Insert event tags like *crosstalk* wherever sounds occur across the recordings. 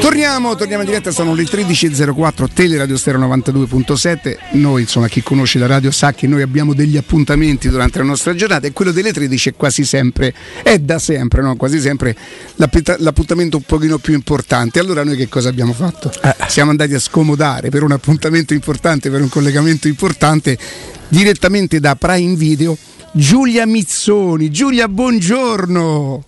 Torniamo, torniamo in diretta, sono le 13.04, Teleradio Stereo 92.7. Noi, insomma, chi conosce la radio sa che noi abbiamo degli appuntamenti durante la nostra giornata e quello delle 13 è quasi sempre, è da sempre, no? quasi sempre l'appuntamento un pochino più importante. Allora noi che cosa abbiamo fatto? Eh. Siamo andati a scomodare per un appuntamento importante, per un collegamento importante, direttamente da Prime Video, Giulia Mizzoni. Giulia, buongiorno!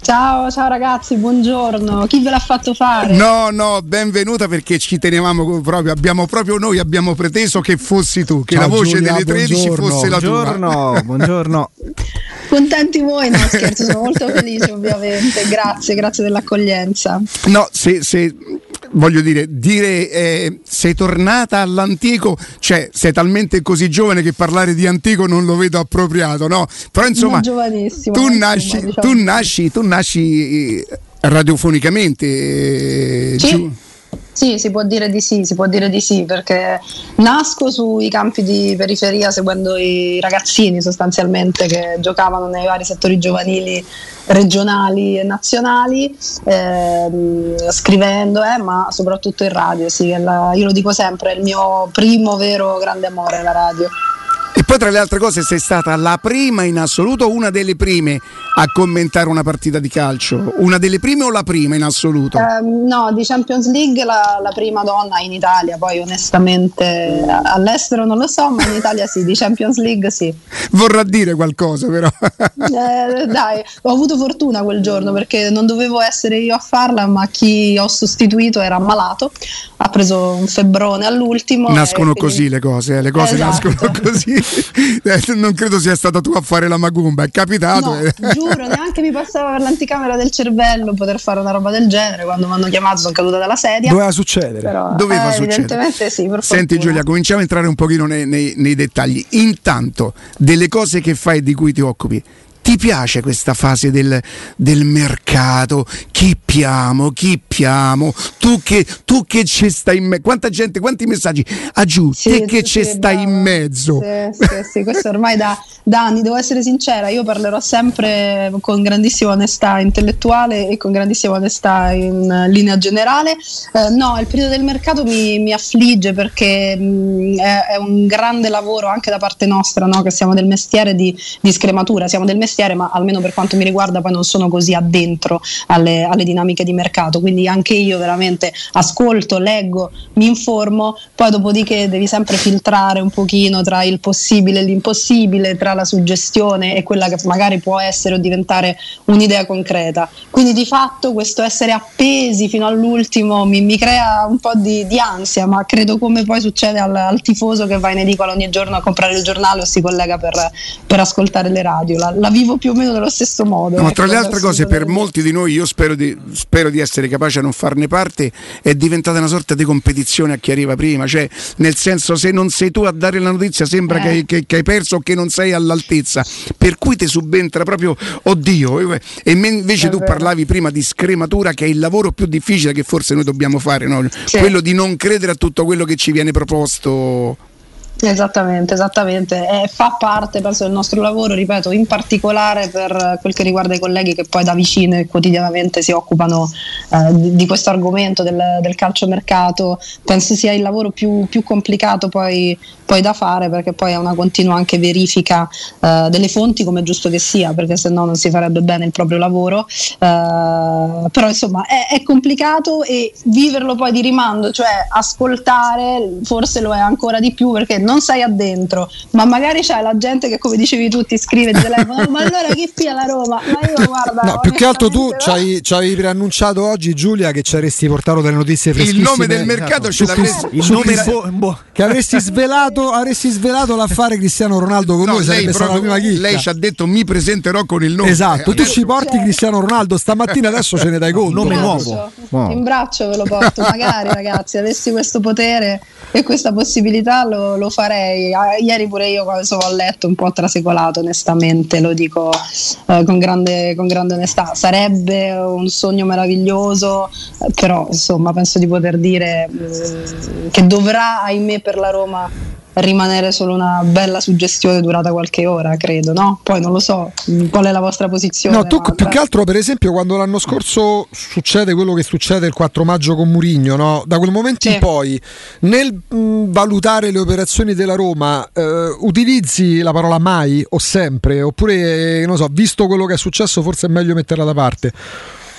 Ciao, ciao ragazzi, buongiorno. Chi ve l'ha fatto fare? No, no, benvenuta perché ci tenevamo proprio, abbiamo proprio noi abbiamo preteso che fossi tu, che ciao, la voce Giulia, delle 13 buongiorno. fosse la tua. Buongiorno, buongiorno. *laughs* Contenti voi, no scherzo, sono molto felice ovviamente, grazie, grazie dell'accoglienza. No, se, se voglio dire, dire eh, sei tornata all'antico, cioè sei talmente così giovane che parlare di antico non lo vedo appropriato, no? Però insomma, tu nasci, diciamo. tu nasci, tu nasci eh, radiofonicamente. Eh, sì. Sì, si può dire di sì, si può dire di sì, perché nasco sui campi di periferia seguendo i ragazzini sostanzialmente che giocavano nei vari settori giovanili regionali e nazionali, ehm, scrivendo, eh, ma soprattutto in radio, sì, la, io lo dico sempre, è il mio primo vero grande amore la radio. E poi tra le altre cose sei stata la prima in assoluto, una delle prime a commentare una partita di calcio? Una delle prime o la prima in assoluto? Eh, no, di Champions League la, la, prima donna in Italia, poi onestamente all'estero non lo so, ma in Italia sì, di Champions League sì. Vorrà dire qualcosa però. *laughs* eh, dai, ho avuto fortuna quel giorno perché non dovevo essere io a farla, ma chi ho sostituito era ammalato, ha preso un febbrone all'ultimo. Nascono quindi... così le cose, eh, le cose esatto. nascono *laughs* così. *laughs* Eh, non credo sia stata tu a fare la magumba, è capitato. No, giuro, neanche mi passava per l'anticamera del cervello poter fare una roba del genere. Quando mi hanno chiamato sono caduta dalla sedia. Doveva succedere. Però, Doveva eh, succedere. Evidentemente sì. Senti Giulia, cominciamo a entrare un pochino nei, nei, nei dettagli. Intanto, delle cose che fai e di cui ti occupi, ti piace questa fase del, del mercato? Chi piamo, chi piamo? Tu che, tu che ci stai in mezzo? Quanta gente, quanti messaggi? Ah giù, sì, te che ci stai in mezzo? Sì, sì, sì, questo ormai da, da, anni, devo essere sincera, io parlerò sempre con grandissima onestà intellettuale e con grandissima onestà in linea generale. Eh, no, il periodo del mercato mi, mi affligge perché mh, mm, è, è, un grande lavoro anche da parte nostra, no? che siamo del mestiere di, di scrematura, siamo del mestiere mestiere, ma almeno per quanto mi riguarda poi non sono così addentro alle, alle dinamiche di mercato, quindi anche io veramente ascolto, leggo, mi informo, poi dopodiché devi sempre filtrare un pochino tra il possibile e l'impossibile, tra la suggestione e quella che magari può essere o diventare un'idea concreta. Quindi di fatto questo essere appesi fino all'ultimo mi, mi crea un po' di, di, ansia, ma credo come poi succede al, al, tifoso che va in edicola ogni giorno a comprare il giornale o si collega per, per ascoltare le radio. La, la vivo più o meno nello stesso modo. No, ecco, tra le altre cose, per molti di noi, io spero di, spero di, essere capace a non farne parte, è diventata una sorta di competizione a chi arriva prima, cioè nel senso se non sei tu a dare la notizia sembra eh. che, che, che, hai perso o che non sei all'altezza, per cui ti subentra proprio, oddio, e invece è tu vero. parlavi prima di scrematura che è il lavoro più difficile che forse noi dobbiamo fare, no? sì. quello di non credere a tutto quello che ci viene proposto Esattamente, esattamente. Eh, fa parte penso, del nostro lavoro, ripeto, in particolare per quel che riguarda i colleghi che poi da vicino e quotidianamente si occupano eh, di, questo argomento del, del calciomercato. Penso sia il lavoro più, più complicato poi, poi, da fare perché poi è una continua anche verifica eh, delle fonti come è giusto che sia, perché se no non si farebbe bene il proprio lavoro. Eh, però insomma è, è complicato e viverlo poi di rimando, cioè ascoltare forse lo è ancora di più perché non sei addentro, ma magari c'è la gente che come dicevi tu ti scrive di telefono, ma *laughs* allora chi pia la Roma? Ma io guarda... No, più che altro tu ci hai, ci preannunciato oggi Giulia che ci avresti portato delle notizie freschissime. Il nome del mercato ce l'avresti... Il nome bo- bo- che avresti svelato, avresti svelato l'affare Cristiano Ronaldo con no, noi, sarebbe stata la prima chicca. Lei ci ha detto mi presenterò con il nome. Esatto, tu ci porti certo. Cristiano Ronaldo stamattina, adesso ce ne dai *laughs* conto. Nome nuovo. In braccio ve lo porto, magari ragazzi, avessi questo potere e questa possibilità lo, lo farei. Ieri pure io sono a letto un po' trasecolato, onestamente, lo dico eh, con, grande, con, grande, onestà. Sarebbe un sogno meraviglioso, però insomma penso di poter dire eh, che dovrà, ahimè, per la Roma rimanere solo una bella suggestione durata qualche ora, credo, no? Poi non lo so, qual è la vostra posizione? No, tu più che altro per esempio quando l'anno scorso succede quello che succede il 4 maggio con Murigno, no? Da quel momento sì. in poi nel mh, valutare le operazioni della Roma eh, utilizzi la parola mai o sempre oppure non so, visto quello che è successo forse è meglio metterla da parte.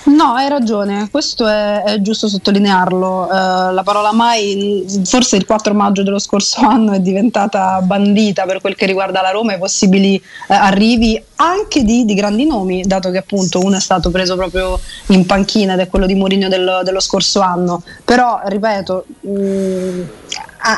No, hai ragione, questo è, è giusto sottolinearlo. Uh, la parola mai, forse il 4 maggio dello scorso *laughs* anno è diventata bandita per quel che riguarda la Roma e possibili uh, arrivi anche di, di, grandi nomi, dato che appunto uno è stato preso proprio in panchina ed è quello di Mourinho dello, dello scorso anno. Però, ripeto, mh, mm,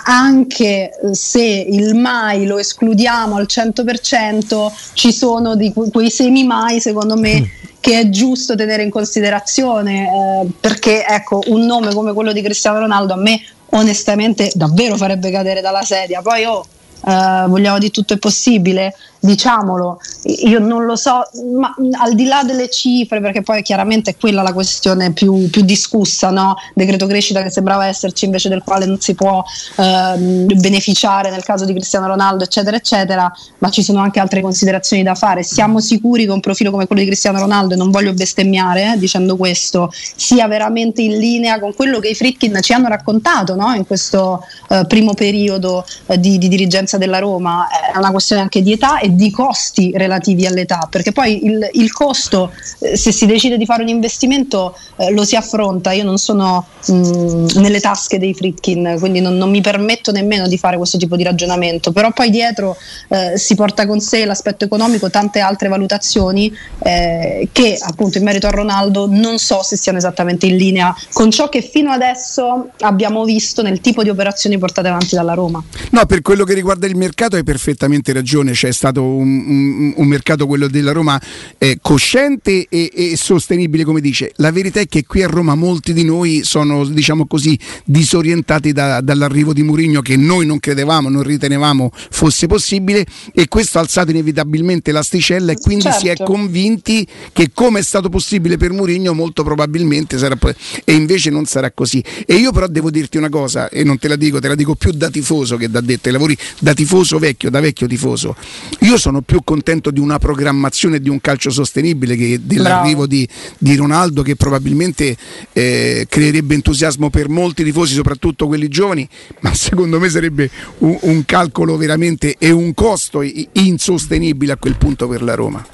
anche se il mai lo escludiamo al 100%, ci sono di quei semi mai, secondo me. Mm che è giusto tenere in considerazione eh, perché ecco un nome come quello di Cristiano Ronaldo a me onestamente davvero farebbe cadere dalla sedia poi oh, eh, vogliamo di tutto è possibile diciamolo, io non lo so, ma al di là delle cifre, perché poi chiaramente è quella la questione più, più discussa, no? decreto crescita che sembrava esserci invece del quale non si può eh, beneficiare nel caso di Cristiano Ronaldo, eccetera, eccetera, ma ci sono anche altre considerazioni da fare. Siamo sicuri che un profilo come quello di Cristiano Ronaldo, e non voglio bestemmiare eh, dicendo questo, sia veramente in linea con quello che i Fritkin ci hanno raccontato no? in questo eh, primo periodo eh, di, di dirigenza della Roma, è una questione anche di età e di costi relativi all'età, perché poi il, il costo, eh, se si decide di fare un investimento, eh, lo si affronta. Io non sono mh, mm, nelle tasche dei Fritkin, quindi non, non, mi permetto nemmeno di fare questo tipo di ragionamento, però poi dietro eh, si porta con sé l'aspetto economico, tante altre valutazioni eh, che appunto in merito a Ronaldo non so se siano esattamente in linea con ciò che fino adesso abbiamo visto nel tipo di operazioni portate avanti dalla Roma. No, per quello che riguarda il mercato hai perfettamente ragione, c'è stato stato un, un, un mercato, quello della Roma, eh, cosciente e, e, sostenibile, come dice. La verità è che qui a Roma molti di noi sono, diciamo così, disorientati da, dall'arrivo di Mourinho che noi non credevamo, non ritenevamo fosse possibile e questo ha alzato inevitabilmente l'asticella e quindi certo. si è certo. convinti che come è stato possibile per Mourinho molto probabilmente sarà e invece non sarà così. E io però devo dirti una cosa e non te la dico, te la dico più da tifoso che da detto ai lavori, da tifoso vecchio, da vecchio tifoso. Io sono più contento di una programmazione di un calcio sostenibile che dell'arrivo di, di, Ronaldo che probabilmente eh, creerebbe entusiasmo per molti tifosi, soprattutto quelli giovani, ma secondo me sarebbe un, un calcolo veramente e un costo insostenibile a quel punto per la Roma.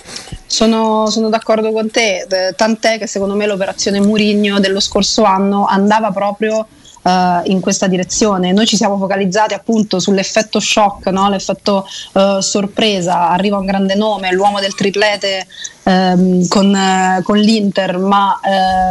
Sono, sono, d'accordo con te, tant'è che secondo me l'operazione Murigno dello scorso anno andava proprio uh, in questa direzione. Noi ci siamo focalizzati appunto sull'effetto shock, no? l'effetto uh, sorpresa, arriva un grande nome, l'uomo del triplete um, con, uh, con, l'Inter, ma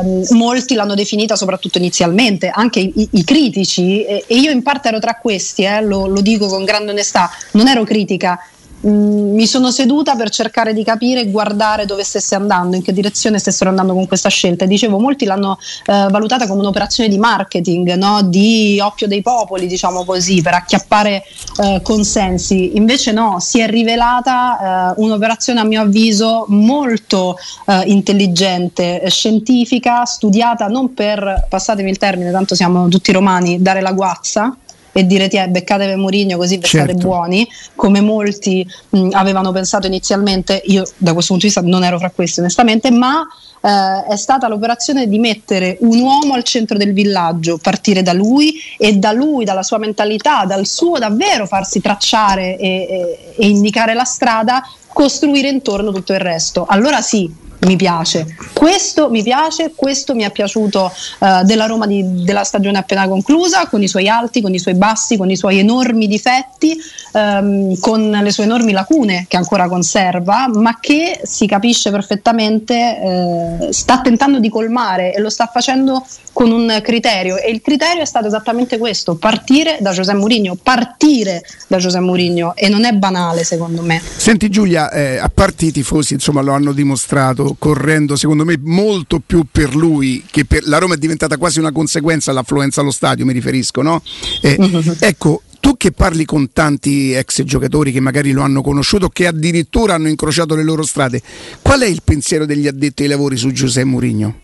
um, molti l'hanno definita soprattutto inizialmente, anche i, i critici, e, e, io in parte ero tra questi, eh, lo, lo dico con grande onestà, non ero critica, Mm, mi sono seduta per cercare di capire e guardare dove stesse andando, in che direzione stessero andando con questa scelta. E dicevo, molti l'hanno eh, valutata come un'operazione di marketing, no? di oppio dei popoli, diciamo così, per acchiappare eh, consensi. Invece no, si è rivelata eh, un'operazione a mio avviso molto eh, intelligente, scientifica, studiata non per, passatemi il termine, tanto siamo tutti romani, dare la guazza e dire ti beccatevi Mourinho così vi certo. buoni, come molti mh, avevano pensato inizialmente, io da questo punto di vista non ero fra questi onestamente, ma eh, è stata l'operazione di mettere un uomo al centro del villaggio, partire da lui e da lui, dalla sua mentalità, dal suo davvero farsi tracciare e, e, e indicare la strada, costruire intorno tutto il resto. Allora sì, mi piace. Questo mi piace, questo mi è piaciuto uh, della Roma di, della stagione appena conclusa, con i suoi alti, con i suoi bassi, con i suoi enormi difetti, um, con le sue enormi lacune che ancora conserva, ma che si capisce perfettamente uh, sta tentando di colmare e lo sta facendo con un criterio e il criterio è stato esattamente questo, partire da Giuseppe Mourinho, partire da Giuseppe Mourinho e non è banale secondo me. Senti Giulia, eh, a parte i tifosi insomma lo hanno dimostrato correndo secondo me molto più per lui che per la Roma è diventata quasi una conseguenza dell'affluenza allo stadio mi riferisco, no? Eh, *laughs* ecco, tu che parli con tanti ex giocatori che magari lo hanno conosciuto, che addirittura hanno incrociato le loro strade, qual è il pensiero degli addetti ai lavori su Giuseppe Mourinho?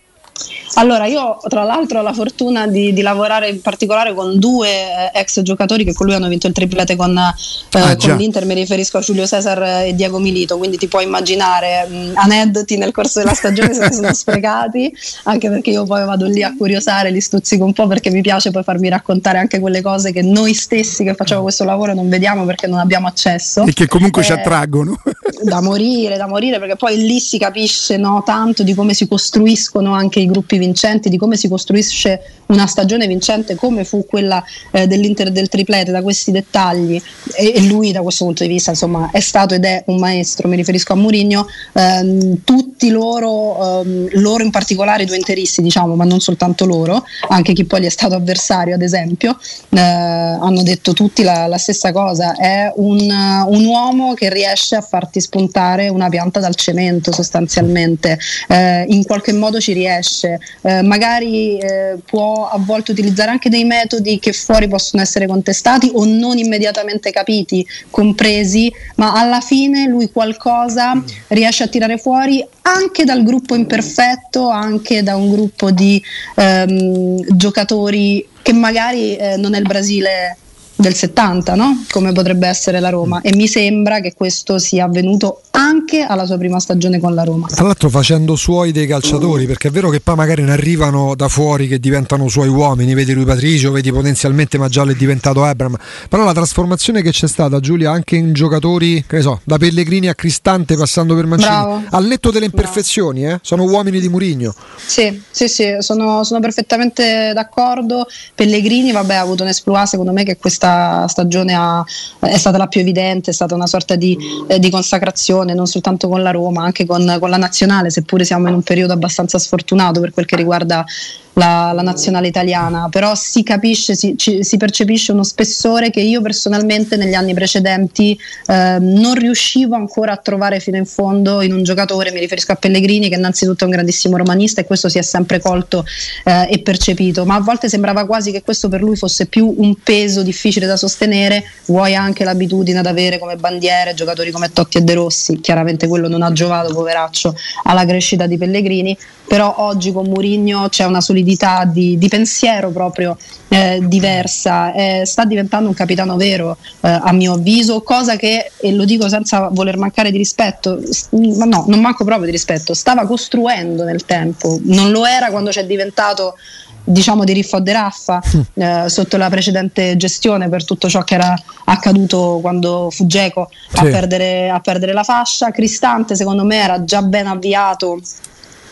Allora, io tra l'altro ho la fortuna di, di, lavorare in particolare con due eh, ex giocatori che con lui hanno vinto il triplete con, eh, ah, con l'Inter, mi riferisco a Giulio Cesar e Diego Milito, quindi ti puoi immaginare mh, aneddoti nel corso della stagione se ne sono sprecati, anche perché io poi vado lì a curiosare, li stuzzico un po' perché mi piace poi farmi raccontare anche quelle cose che noi stessi che facciamo questo lavoro non vediamo perché non abbiamo accesso. E che comunque eh, ci attraggono. da morire, da morire, perché poi lì si capisce no, tanto di come si costruiscono anche i gruppi vincenti, di come si costruisce una stagione vincente come fu quella eh, dell'Inter del triplete da questi dettagli. E, e, lui da questo punto di vista insomma è stato ed è un maestro, mi riferisco a Mourinho, ehm, tutti loro, ehm, loro in particolare i due interisti diciamo, ma non soltanto loro, anche chi poi gli è stato avversario ad esempio, eh, hanno detto tutti la, la stessa cosa, è un, un, uomo che riesce a farti spuntare una pianta dal cemento sostanzialmente, eh, in qualche modo ci riesce, eh, magari eh, può a volte utilizzare anche dei metodi che fuori possono essere contestati o non immediatamente capiti, compresi, ma alla fine lui qualcosa riesce a tirare fuori anche dal gruppo imperfetto, anche da un gruppo di ehm, giocatori che magari eh, non è il Brasile del 70, no? come potrebbe essere la Roma. E mi sembra che questo sia avvenuto anche alla sua prima stagione con la Roma. Tra l'altro facendo suoi dei calciatori, perché è vero che poi magari ne arrivano da fuori che diventano suoi uomini, vedi lui Patricio, vedi potenzialmente Maggiallo è diventato Abram, però la trasformazione che c'è stata Giulia anche in giocatori, che ne so, da Pellegrini a Cristante passando per Mancini, Bravo. al netto delle imperfezioni, eh? sono uomini di Murigno. Sì, sì, sì, sono, sono perfettamente d'accordo. Pellegrini, vabbè, ha avuto un esploit secondo me che questa stagione ha, è stata la più evidente, è stata una sorta di, eh, di consacrazione non soltanto con la Roma, anche con, con la nazionale, seppure siamo in un periodo abbastanza sfortunato per quel che riguarda la, la, nazionale italiana, però si capisce, si, ci, si, percepisce uno spessore che io personalmente negli anni precedenti eh, non riuscivo ancora a trovare fino in fondo in un giocatore, mi riferisco a Pellegrini che innanzitutto è un grandissimo romanista e questo si è sempre colto eh, e percepito, ma a volte sembrava quasi che questo per lui fosse più un peso difficile da sostenere, vuoi anche l'abitudine ad avere come bandiere giocatori come Totti e De Rossi, chiaramente quello non ha giovato poveraccio alla crescita di Pellegrini, però oggi con Murigno c'è una solidità di, di pensiero proprio eh, diversa, eh, sta diventando un capitano vero eh, a mio avviso, cosa che, e lo dico senza voler mancare di rispetto, ma no, non manco proprio di rispetto, stava costruendo nel tempo, non lo era quando c'è diventato diciamo di Riffo de Raffa mm. eh, sotto la precedente gestione per tutto ciò che era accaduto quando fu Geco sì. a, perdere, a perdere la fascia. Cristante secondo me era già ben avviato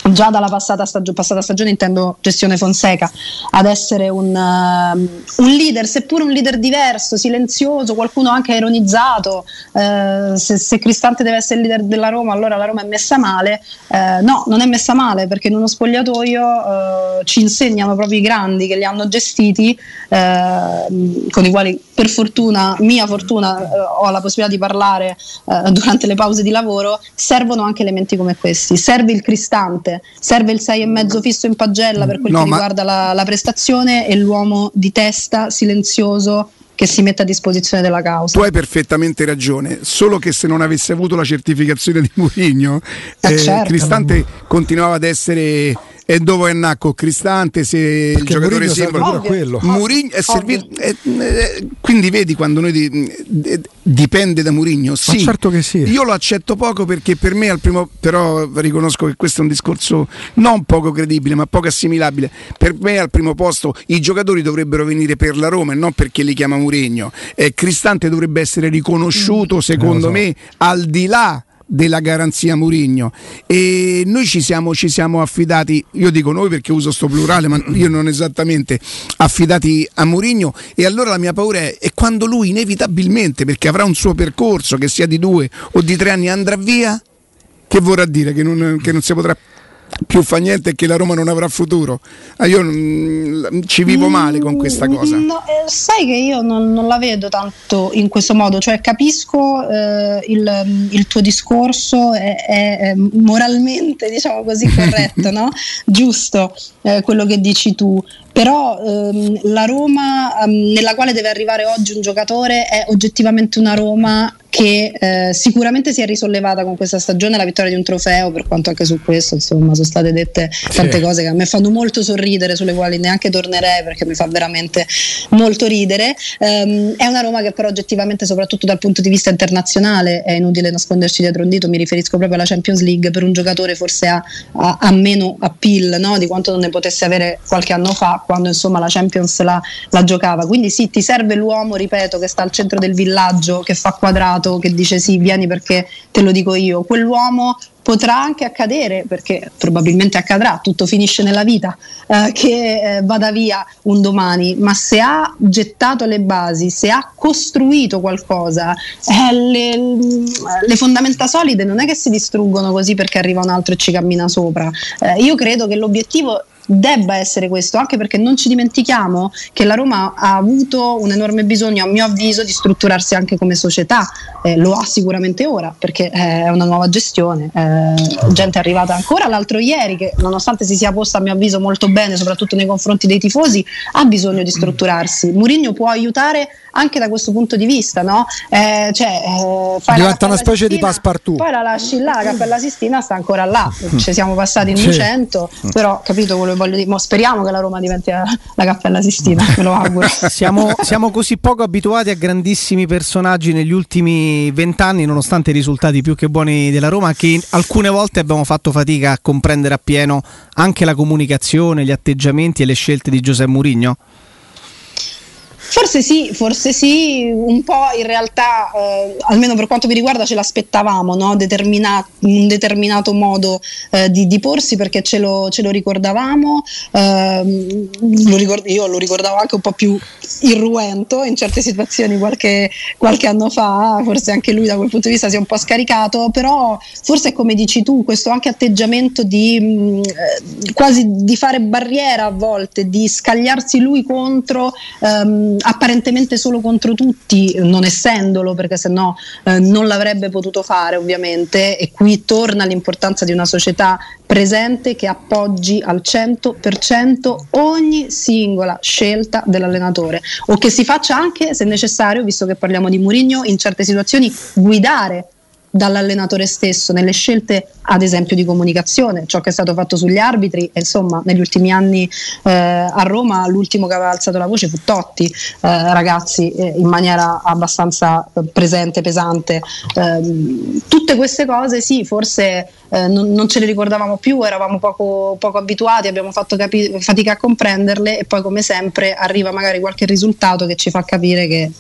già dalla passata, stagio- passata, stagione intendo gestione Fonseca. Ad essere un, uh, un, leader seppure un leader diverso silenzioso qualcuno anche ironizzato uh, se, se, Cristante deve essere il leader della Roma allora la Roma è messa male. Uh, no non è messa male perché in uno spogliatoio ci insegnano proprio i grandi che li hanno gestiti con i quali per fortuna mia fortuna ho la possibilità di parlare durante le pause di lavoro. Servono anche elementi come questi. Serve il Cristante parte. Serve il 6,5 fisso in pagella per quel no, che ma... riguarda la, la prestazione e l'uomo di testa silenzioso che si mette a disposizione della causa. Tu hai perfettamente ragione, solo che se non avesse avuto la certificazione di Mourinho, eh, eh, certo. Cristante continuava ad essere e dove è nato Cristante se Perché il giocatore sembra quello. Murigno è servito eh, eh, quindi vedi quando noi di, eh, dipende da Murigno sì, certo che sì. Io lo accetto poco perché per me al primo però riconosco che questo è un discorso non poco credibile ma poco assimilabile. Per me al primo posto i giocatori dovrebbero venire per la Roma e non perché li chiama Murigno eh, Cristante dovrebbe essere riconosciuto mm. secondo so. me al di là della garanzia Murigno. E noi ci siamo, ci siamo, affidati, io dico noi perché uso sto plurale ma io non esattamente affidati a Murigno. E allora la mia paura è, è quando lui inevitabilmente perché avrà un suo percorso che sia di due o di tre anni andrà via che vorrà dire? Che non, che non si potrà più fa niente che la Roma non avrà futuro. Ah, io mm, ci vivo male con questa mm, cosa. No, eh, sai che io non, non, la vedo tanto in questo modo, cioè capisco eh, il, mm, il, tuo discorso, è, è, moralmente diciamo così *laughs* corretto, no? giusto eh, quello che dici tu, però ehm, la Roma ehm, nella quale deve arrivare oggi un giocatore è oggettivamente una Roma che eh, sicuramente si è risollevata con questa stagione la vittoria di un trofeo, per quanto anche su questo insomma sono state dette tante sì. cose che a me fanno molto sorridere, sulle quali neanche tornerei perché mi fa veramente molto ridere. Um, è una Roma che però oggettivamente, soprattutto dal punto di vista internazionale, è inutile nasconderci dietro un dito, mi riferisco proprio alla Champions League, per un giocatore forse ha, ha, ha meno appeal no? di quanto non ne potesse avere qualche anno fa, quando insomma la Champions la, la giocava. Quindi sì, ti serve l'uomo, ripeto, che sta al centro del villaggio, che fa quadrato avvocato che dice sì, vieni perché te lo dico io, quell'uomo potrà anche accadere, perché probabilmente accadrà, tutto finisce nella vita, eh, che eh, vada via un domani, ma se ha gettato le basi, se ha costruito qualcosa, eh, le, le, fondamenta solide non è che si distruggono così perché arriva un altro e ci cammina sopra. Eh, io credo che l'obiettivo debba essere questo, anche perché non ci dimentichiamo che la Roma ha avuto un enorme bisogno, a mio avviso, di strutturarsi anche come società, eh, lo ha sicuramente ora perché eh, è una nuova gestione, eh, gente è arrivata ancora l'altro ieri che nonostante si sia posta a mio avviso molto bene, soprattutto nei confronti dei tifosi, ha bisogno di strutturarsi. Mourinho può aiutare anche da questo punto di vista, no? Eh, cioè, eh, diventa una specie Sistina, di passepartout. Poi la lasci là, la Cappella Sistina sta ancora là, ci siamo passati in sì. 200, però capito quello che voglio dire. Mo speriamo che la Roma diventi la, la Cappella Sistina, me lo auguro. *laughs* Siamo, siamo, così poco abituati a grandissimi personaggi negli ultimi vent'anni, nonostante i risultati più che buoni della Roma, che alcune volte abbiamo fatto fatica a comprendere appieno anche la comunicazione, gli atteggiamenti e le scelte di Giuseppe Mourinho. Forse sì, forse sì, un po' in realtà, eh, almeno per quanto mi riguarda, ce l'aspettavamo, no? Determina- un determinato modo eh, di, di, porsi perché ce lo, ce lo ricordavamo, eh, lo ricord- io lo ricordavo anche un po' più irruento in certe situazioni qualche, qualche, anno fa, forse anche lui da quel punto di vista si è un po' scaricato, però forse come dici tu, questo anche atteggiamento di mh, mm, eh, quasi di fare barriera a volte, di scagliarsi lui contro... Ehm, apparentemente solo contro tutti, non essendolo, perché sennò eh, non l'avrebbe potuto fare ovviamente. E qui torna l'importanza di una società presente che appoggi al 100% ogni singola scelta dell'allenatore. O che si faccia anche, se necessario, visto che parliamo di Murigno, in certe situazioni guidare dall'allenatore stesso nelle scelte ad esempio di comunicazione, ciò che è stato fatto sugli arbitri e insomma negli ultimi anni eh, a Roma l'ultimo che aveva alzato la voce fu Totti, eh, ragazzi eh, in maniera abbastanza eh, presente, pesante. Ehm, tutte queste cose sì, forse eh, non, non, ce le ricordavamo più, eravamo poco, poco abituati, abbiamo fatto capi- fatica a comprenderle e poi come sempre arriva magari qualche risultato che ci fa capire che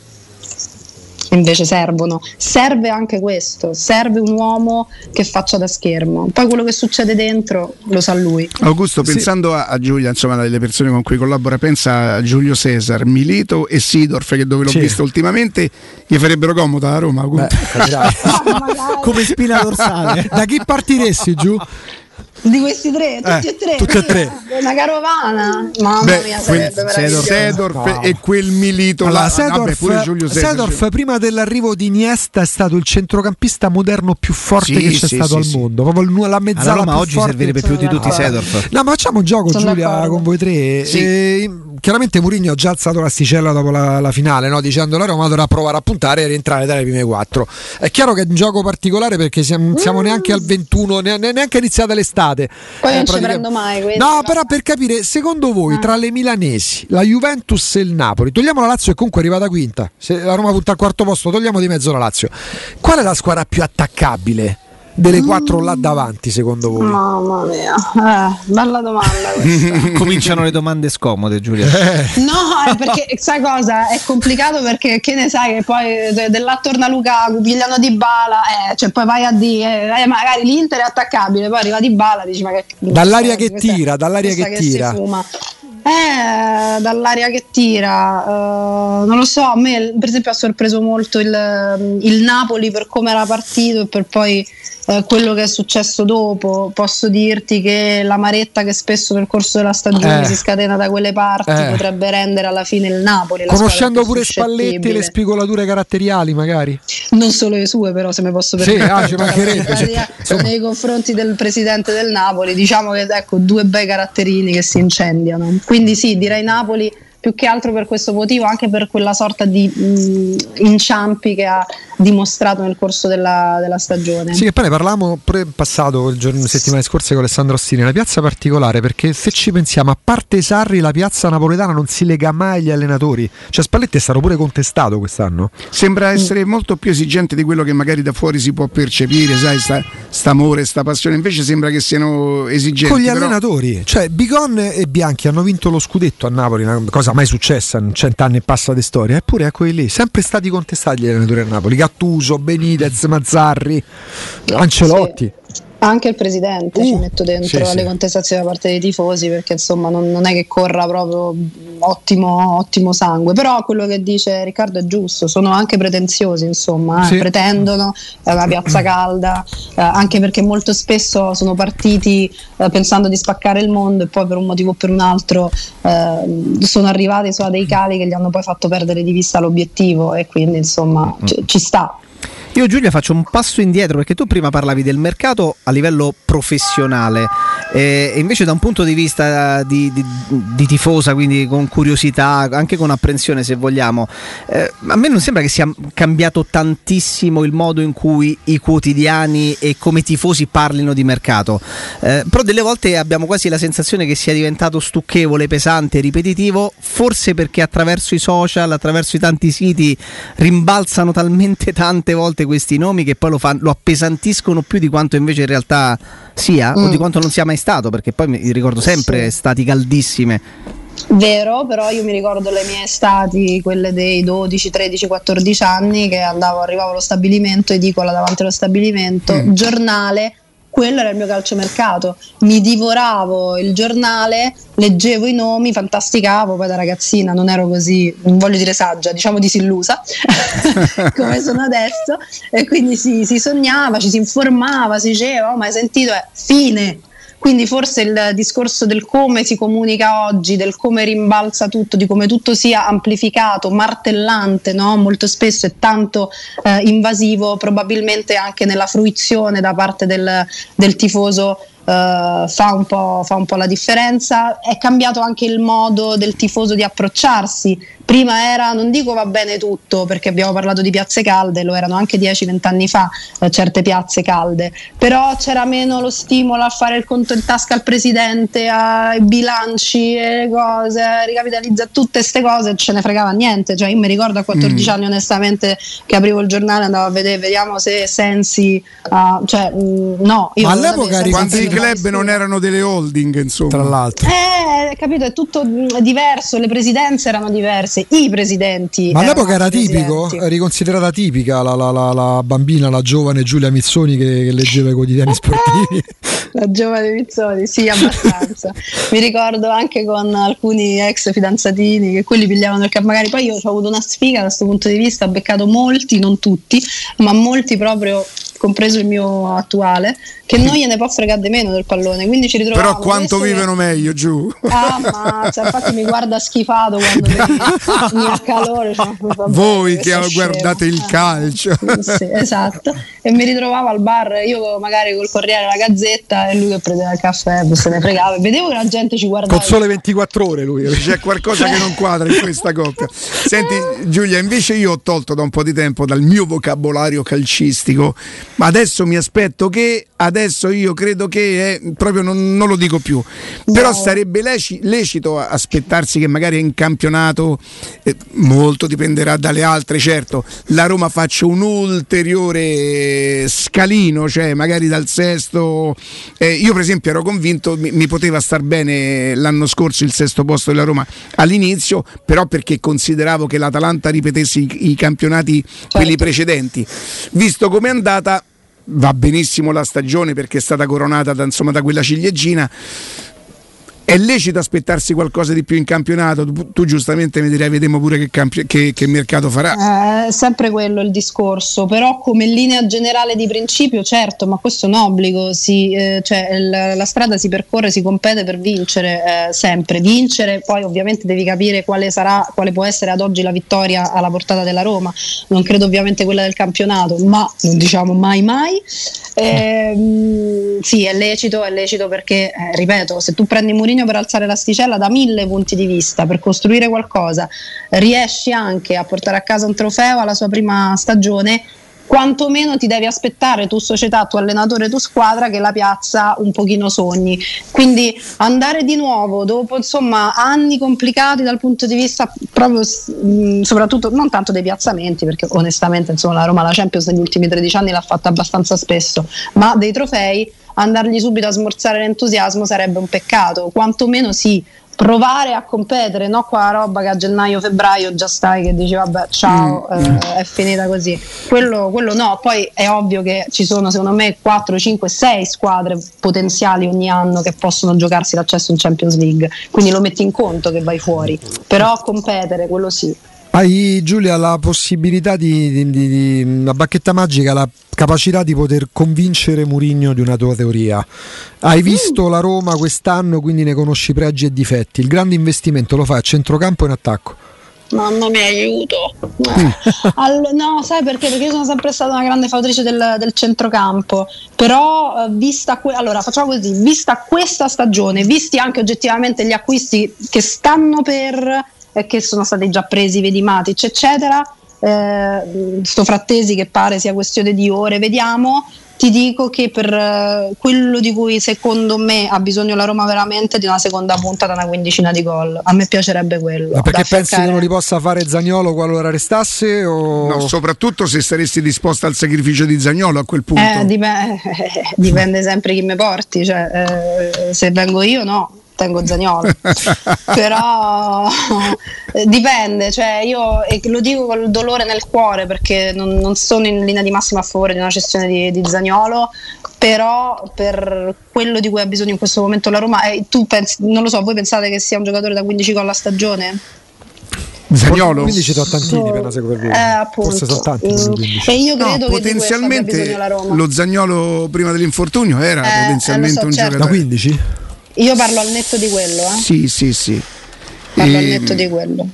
invece servono. Serve anche questo, serve un uomo che faccia da schermo. Poi quello che succede dentro lo sa lui. Augusto, pensando sì. a, a, Giulia, insomma, delle persone con cui collabora, pensa a Giulio Cesar, Milito e Sidorf, che dove l'ho sì. visto ultimamente, gli farebbero comoda a Roma. Beh, *laughs* Come spina dorsale. da chi partiresti giù? Di questi tre, tutti eh, e tre. Tutti e tre. *laughs* Una carovana. Mamma Beh, mia, sarebbe Sedorf, Sedorf no. e quel Milito allora, là. Sedorf, Vabbè, Giulio Sedorf prima dell'arrivo di Iniesta è stato il centrocampista moderno più forte sì, che c'è sì, stato sì, al mondo. Proprio la mezzala allora, ma oggi servirebbe più di tutti Sedorf. No, ma facciamo un gioco Sono Giulia d'accordo. con voi tre. Sì. E, chiaramente Mourinho ha già alzato l'asticella dopo la, la finale, no? dicendo la Roma dovrà provare a puntare e rientrare dalle prime quattro. È chiaro che è un gioco particolare perché siamo, siamo mm. neanche al 21, neanche iniziata l'estate. Poi eh, non ci prendo mai. Quindi, no, però per capire, secondo voi, ah. tra le milanesi, la Juventus e il Napoli, togliamo la Lazio che comunque è arrivata quinta, se la Roma punta al quarto posto, togliamo di mezzo la Lazio. Qual è la squadra più attaccabile? Delle quattro là davanti secondo voi? Mamma mia, eh, bella domanda questa. *laughs* Cominciano le domande scomode Giulia. Eh. No, perché sai cosa? È complicato perché che ne sai che poi de, là torna Luca, pigliano di bala, eh, cioè poi vai a dire, eh, magari l'Inter è attaccabile, poi arriva di bala, dici ma che... Dall'aria che tira, dall'aria che, che tira. Eh, dall'aria che tira, uh, non lo so, a me per esempio ha sorpreso molto il, il Napoli per come era partito e per poi eh, quello che è successo dopo. Posso dirti che la maretta che spesso nel corso della stagione eh. si scatena da quelle parti eh. potrebbe rendere alla fine il Napoli. Conoscendo pure Spalletti e le spigolature caratteriali, magari. Non solo le sue, però, se mi posso permettere. Sì, ah, ci mancherebbe. Cioè, nei confronti del presidente del Napoli, diciamo che ecco due bei caratterini che si incendiano. Quindi sì, direi Napoli più che altro per questo motivo, anche per quella sorta di mh, inciampi che ha dimostrato nel corso della, della stagione. Sì, che poi ne parlavamo pure passato il giorno, settimane scorse con Alessandro Ostini, una piazza particolare perché se ci pensiamo, a parte Sarri, la piazza napoletana non si lega mai agli allenatori. Cioè Spalletti è stato pure contestato quest'anno. Sembra essere molto più esigente di quello che magari da fuori si può percepire, sai, sta, sta amore, sta passione, invece sembra che siano esigenti. Con gli però... allenatori, cioè Bigon e Bianchi hanno vinto lo scudetto a Napoli, una cosa mai successa in cent'anni e passa di storia, eppure eccoli lì, sempre stati contestati gli allenatori a Napoli, Gattuso, Benitez, Mazzarri, Ancelotti. Sì. Anche il presidente uh, ci metto dentro sì, alle sì. contestazioni da parte dei tifosi perché insomma non, non, è che corra proprio ottimo, ottimo, sangue, però quello che dice Riccardo è giusto, sono anche pretenziosi insomma, eh, sì. pretendono eh, una piazza calda, eh, anche perché molto spesso sono partiti eh, pensando di spaccare il mondo e poi per un motivo o per un altro eh, sono arrivati su dei cali che gli hanno poi fatto perdere di vista l'obiettivo e quindi insomma c- ci sta. Io Giulia faccio un passo indietro perché tu prima parlavi del mercato a livello professionale. E invece da un punto di vista di, di, di, tifosa, quindi con curiosità, anche con apprensione se vogliamo, eh, a me non sembra che sia cambiato tantissimo il modo in cui i quotidiani e come tifosi parlino di mercato, eh, però delle volte abbiamo quasi la sensazione che sia diventato stucchevole, pesante, ripetitivo, forse perché attraverso i social, attraverso i tanti siti rimbalzano talmente tante volte volte questi nomi che poi lo, fan, lo appesantiscono più di quanto invece in realtà sia mm. o di quanto non sia mai stato, perché poi mi ricordo sempre sì. stati caldissime. Vero, però io mi ricordo le mie estati, quelle dei 12, 13, 14 anni, che andavo, arrivavo allo stabilimento, edicola davanti allo stabilimento, mm. giornale, quello era il mio calciomercato. Mi divoravo il giornale, leggevo i nomi, fantasticavo, poi da ragazzina non ero così, non voglio dire saggia, diciamo disillusa *laughs* come sono adesso. E quindi si, si, sognava, ci si informava, si diceva, oh, ma hai sentito, è fine, quindi forse il discorso del come si comunica oggi, del come rimbalza tutto, di come tutto sia amplificato, martellante, no? molto spesso è tanto eh, invasivo, probabilmente anche nella fruizione da parte del, del tifoso fa, un fa, un po', la differenza. È cambiato anche il modo del tifoso di approcciarsi prima era, non dico va bene tutto, perché abbiamo parlato di piazze calde, lo erano anche 10-20 anni fa eh, certe piazze calde, però c'era meno lo stimolo a fare il conto in tasca al presidente, ai bilanci e le cose, ricapitalizza tutte queste cose, ce ne fregava niente, cioè io mi ricordo a 14 mm. anni onestamente che aprivo il giornale e andavo a vedere, vediamo se Sensi, uh, cioè mh, mm, no. Io Ma all'epoca i club non erano delle holding, insomma. Tra l'altro. Eh, capito, è tutto mm, diverso, le presidenze erano diverse i presidenti. Ma all'epoca era tipico, eri considerata tipica la, la, la, la, bambina, la giovane Giulia Mizzoni che, che leggeva i quotidiani sportivi. *laughs* la giovane Mizzoni, sì, abbastanza. Mi ricordo anche con alcuni ex fidanzatini che quelli pigliavano il capo. Magari poi io ho avuto una sfiga da questo punto di vista, ho beccato molti, non tutti, ma molti proprio compreso il mio attuale, che non gliene può fregare di meno del pallone. Quindi ci ritroviamo. Però quanto vivono che... meglio giù? Ah, mazza, infatti mi guarda schifato quando mi, mi ha calore. Cioè, Voi che guardate il calcio. Sì, esatto. E mi ritrovavo al bar, io magari col Corriere la Gazzetta e lui che prendeva il caffè, se ne fregava. Vedevo che la gente ci guardava. Con sole 24 ore lui. C'è qualcosa che non quadra in questa coppia. Senti Giulia, invece io ho tolto da un po' di tempo dal mio vocabolario calcistico ma adesso mi aspetto che, adesso io credo che, eh, proprio non, non, lo dico più, no. però sarebbe leci, lecito aspettarsi che magari in campionato, eh, molto dipenderà dalle altre, certo, la Roma faccia un ulteriore scalino, cioè magari dal sesto, eh, io per esempio ero convinto, mi, mi poteva star bene l'anno scorso il sesto posto della Roma all'inizio, però perché consideravo che l'Atalanta ripetesse i, i campionati, certo. quelli precedenti. Visto come è andata, va benissimo la stagione perché è stata coronata da, insomma, da quella ciliegina è lecito aspettarsi qualcosa di più in campionato? Tu, tu giustamente mi direi, vediamo pure che, campi- che, che mercato farà. Eh, sempre quello il discorso, però come linea generale di principio, certo, ma questo è un obbligo, si, eh, cioè, la, la, strada si percorre, si compete per vincere eh, sempre. Vincere, poi ovviamente devi capire quale, sarà, quale può essere ad oggi la vittoria alla portata della Roma. Non credo ovviamente quella del campionato, ma non diciamo mai mai. Eh, sì, è lecito, è lecito perché, eh, ripeto, se tu prendi Mourinho impegno per alzare l'asticella da mille punti di vista, per costruire qualcosa, riesci anche a portare a casa un trofeo alla sua prima stagione, quantomeno ti devi aspettare tu società, tu allenatore, tu squadra che la piazza un pochino sogni. Quindi andare di nuovo dopo insomma anni complicati dal punto di vista proprio mh, soprattutto non tanto dei piazzamenti, perché onestamente insomma la Roma la Champions negli ultimi 13 anni l'ha fatta abbastanza spesso, ma dei trofei andargli subito a smorzare l'entusiasmo sarebbe un peccato, quantomeno sì provare a competere, no qua roba che a gennaio-febbraio già stai che dici vabbè ciao, mm. eh, è finita così. Quello, quello, no, poi è ovvio che ci sono secondo me 4, 5, 6 squadre potenziali ogni anno che possono giocarsi l'accesso in Champions League, quindi lo metti in conto che vai fuori, però competere, quello sì. Hai Giulia la possibilità di, di, di, una bacchetta magica, la capacità di poter convincere Murigno di una tua teoria. Hai visto la Roma quest'anno, quindi ne conosci pregi e difetti. Il grande investimento lo fai a centrocampo e in attacco. Mamma mia, aiuto. Mm. *laughs* All- no, sai perché? Perché io sono sempre stata una grande fautrice del, del centrocampo. Però, eh, vista que- allora facciamo così: vista questa stagione, visti anche oggettivamente gli acquisti che stanno per eh, che sono stati già presi, vedi Matic, eccetera. Eh, sto frattesi che pare sia questione di ore, vediamo. Ti dico che per uh, quello di cui secondo me ha bisogno la Roma veramente di una seconda punta da una quindicina di gol. A me piacerebbe quello. Ma perché pensi che non li possa fare Zagnolo qualora restasse? O... No, soprattutto se saresti disposta al sacrificio di Zagnolo a quel punto. Eh, dipende, *laughs* dipende sempre chi mi porti. Cioè, eh, se vengo io, no tengo Zagnolo *laughs* però eh, dipende cioè io e lo dico con il dolore nel cuore perché non, non, sono in linea di massima a favore di una cessione di, di Zagnolo però per quello di cui ha bisogno in questo momento la Roma eh, tu pensi, non lo so voi pensate che sia un giocatore da 15 gol alla stagione? Zagnolo 15 sono tantini per una seconda eh, forse sono tanti mm. e io credo no, che potenzialmente lo Zagnolo prima dell'infortunio era eh, potenzialmente so, un certo. giocatore da 15? Io parlo al netto di quello, eh? Sì, sì, sì. Parlo e... al netto di quello.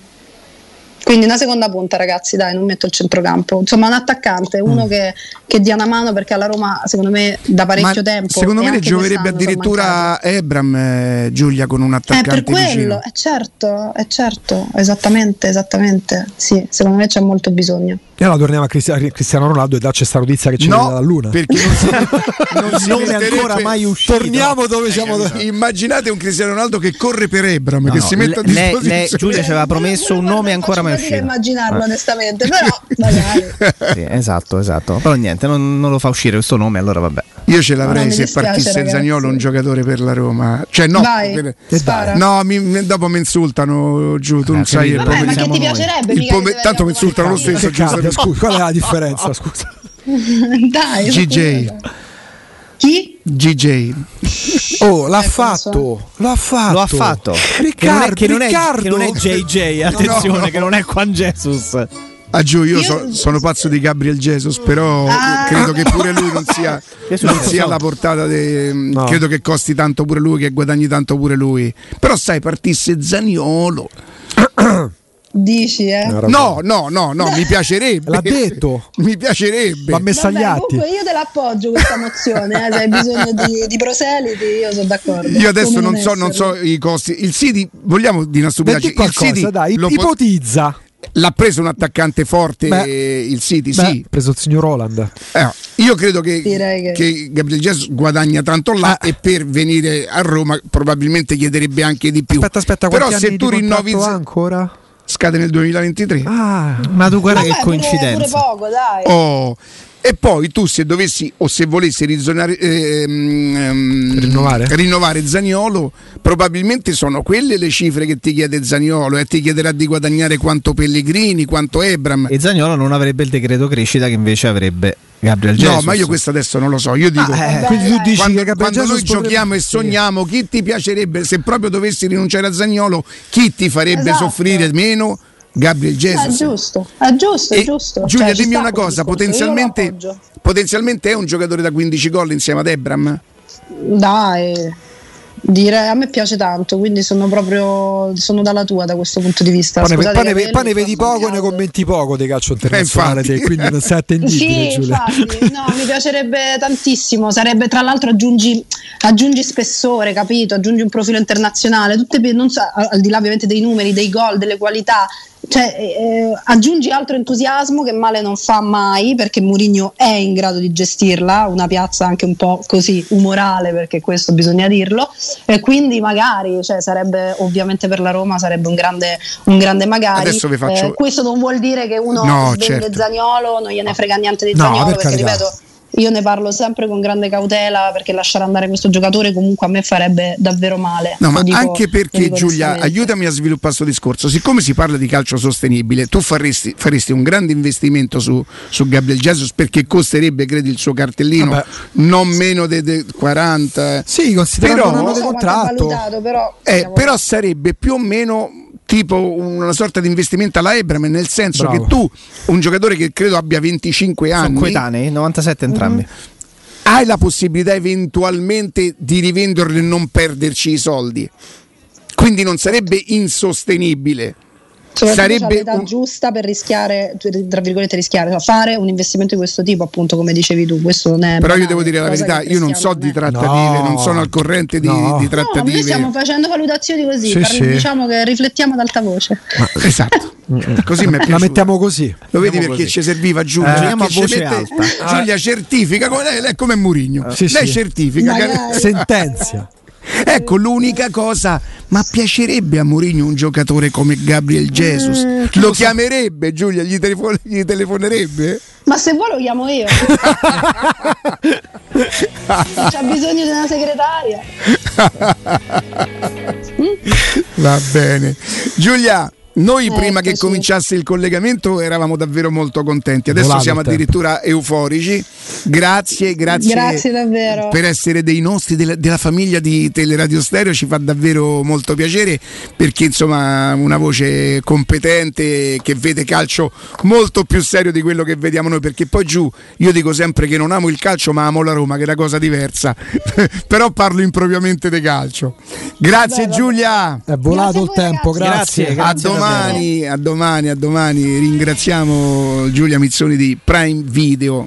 Quindi una seconda punta, ragazzi, dai, non metto il centrocampo. Insomma, un attaccante, uno mm. che, che, dia una mano perché alla Roma, secondo me, da parecchio Ma tempo. Secondo me gioverebbe addirittura Ebram, eh, Giulia, con un attaccante. Eh, per quello, è eh, certo, è certo, esattamente, esattamente. Sì, secondo me c'è molto bisogno. E allora torniamo a Cristiano Ronaldo e dacci questa notizia che ci no, dalla Luna. Perché non si, *laughs* non si nome ancora mai uscito. Torniamo dove siamo. Eh, immaginate un Cristiano Ronaldo che corre per Ebram, no, che no, si mette a disposizione. Giulia ci aveva promesso un nome ancora mai uscito. Non immaginarlo, eh. onestamente, però magari. *laughs* sì, esatto, esatto. Però niente, non, non, lo fa uscire questo nome, allora vabbè. Io ce l'avrei se dispiace, partisse ragazzi. Zagnolo un giocatore per la Roma. Cioè, no, Vai, per, no mi, dopo mi insultano giù. Tu non sai. Vabbè, ma che ti piacerebbe? Tanto mi insultano lo stesso. Scusa, qual è la differenza? scusa. *laughs* Dai, GJ. Chi? GJ. Oh, l'ha ecco, fatto. L'ha fatto. Lo ha fatto. Riccardo, che non è, che non è, che non è JJ, attenzione, no, no. che non è Juan Jesus. Ah giù, io, io so, sono pazzo di Gabriel Jesus, però ah. credo che pure lui non *laughs* sia, non sia alla portata de, no. credo che costi tanto pure lui, che guadagni tanto pure lui. Però sai, partisse Zaniolo. *clears throat* Dici, eh? No, no, no, no, mi piacerebbe. L'ha detto. *laughs* mi piacerebbe. L'ha messa agli atti. io te l'appoggio questa mozione, eh, se hai bisogno di, di, proseliti, io sono d'accordo. Io adesso non, non so, non so, i costi. Il City, vogliamo di una stupidaggine. Il City dai, lo ipotizza. L'ha preso un attaccante forte beh, il City, beh, sì. Ha preso il signor Roland. Eh, io credo che, che... che Gabriel Jesus guadagna tanto là ah. e per venire a Roma probabilmente chiederebbe anche di più. Aspetta, aspetta, però se tu rinnovi ancora scade nel 2023. Ah, ma tu guarda Vabbè, che coincidenza. Pure, pure poco, dai. Oh, e poi tu se dovessi o se volessi rizonare, ehm, rinnovare. rinnovare Zaniolo, probabilmente sono quelle le cifre che ti chiede Zaniolo e ti chiederà di guadagnare quanto Pellegrini, quanto Ebram. E Zaniolo non avrebbe il decreto crescita che invece avrebbe Gabriel Jesus. No, ma io questo adesso non lo so. Io dico, ah, eh, quindi tu dici quando, che quando noi giochiamo e sogniamo, chi ti piacerebbe, se proprio dovessi rinunciare a Zagnolo, chi ti farebbe esatto. soffrire meno? Gabriel Jesus. È giusto, è giusto, è giusto. Giulia, cioè, dimmi una cosa, potenzialmente, potenzialmente è un giocatore da 15 gol insieme ad Ebram? Dai, Direi a me piace tanto, quindi sono proprio sono dalla tua da questo punto di vista. Poi, Scusate, ne, poi ne vedi poco e ne commenti poco dei calcio internazionale, eh, quindi non sei attendibile. sì, infatti, no, mi piacerebbe tantissimo. Sarebbe tra l'altro aggiungi, aggiungi spessore, capito? Aggiungi un profilo internazionale, tutte, non so, al di là ovviamente dei numeri, dei gol, delle qualità cioè, eh, aggiungi altro entusiasmo che male non fa mai perché Mourinho è in grado di gestirla, una piazza anche un po' così umorale perché questo bisogna dirlo e quindi magari cioè, sarebbe ovviamente per la Roma sarebbe un grande, un grande magari. Faccio... eh, questo non vuol dire che uno no, vende certo. Zagnolo, non gliene frega niente di Zagnolo no, per perché carità. ripeto io ne parlo sempre con grande cautela perché lasciare andare questo giocatore comunque a me farebbe davvero male. No, ma dico, anche perché Giulia, aiutami a sviluppare questo discorso. Siccome si parla di calcio sostenibile, tu faresti, faresti un grande investimento su, su, Gabriel Jesus perché costerebbe, credi, il suo cartellino Vabbè. non meno di 40. Sì, considerando però, un anno di contratto. Valutato, però, eh, però sarebbe più o meno tipo una sorta di investimento alla Ebram, nel senso Bravo. che tu, un giocatore che credo abbia 25 anni, sono coetanei, 97 entrambi. Mm-hmm, hai la possibilità eventualmente di rivenderlo e non perderci i soldi. Quindi non sarebbe insostenibile sarebbe l'età un... giusta per rischiare, tra virgolette rischiare, cioè fare un investimento di questo tipo, appunto come dicevi tu, questo non è Però io devo dire la verità, io non so di trattative, no. non sono al corrente di, no. di trattative. No, noi stiamo facendo valutazioni così, sì, parli, sì. diciamo che riflettiamo ad alta voce. Ma, esatto. così la mettiamo così. Lo vedi perché così. ci serviva Giulia? Eh, voce mette, Giulia certifica, come lei, lei è come Murigno. Sì, lei certifica. Sentenzia. Ecco l'unica cosa, ma piacerebbe a Mourinho un giocatore come Gabriel Jesus? Eh, lo chiamerebbe Giulia, gli, telefon- gli, telefonerebbe? Ma se vuoi lo chiamo io. *laughs* C'ha bisogno di una segretaria. Va bene. Giulia, noi eh, prima che cominciasse il collegamento eravamo davvero molto contenti, adesso Volato siamo addirittura euforici. Grazie, grazie, grazie davvero. per essere dei nostri, della, della, famiglia di Teleradio Stereo, ci fa davvero molto piacere perché insomma una voce competente che vede calcio molto più serio di quello che vediamo noi, perché poi giù io dico sempre che non amo il calcio ma amo la Roma, che è una cosa diversa, *laughs* però parlo impropriamente di calcio. Grazie vabbè, Giulia. È volato il tempo, grazie. grazie, grazie a domani, a domani, a domani. Ringraziamo Giulia Mizzoni di Prime Video.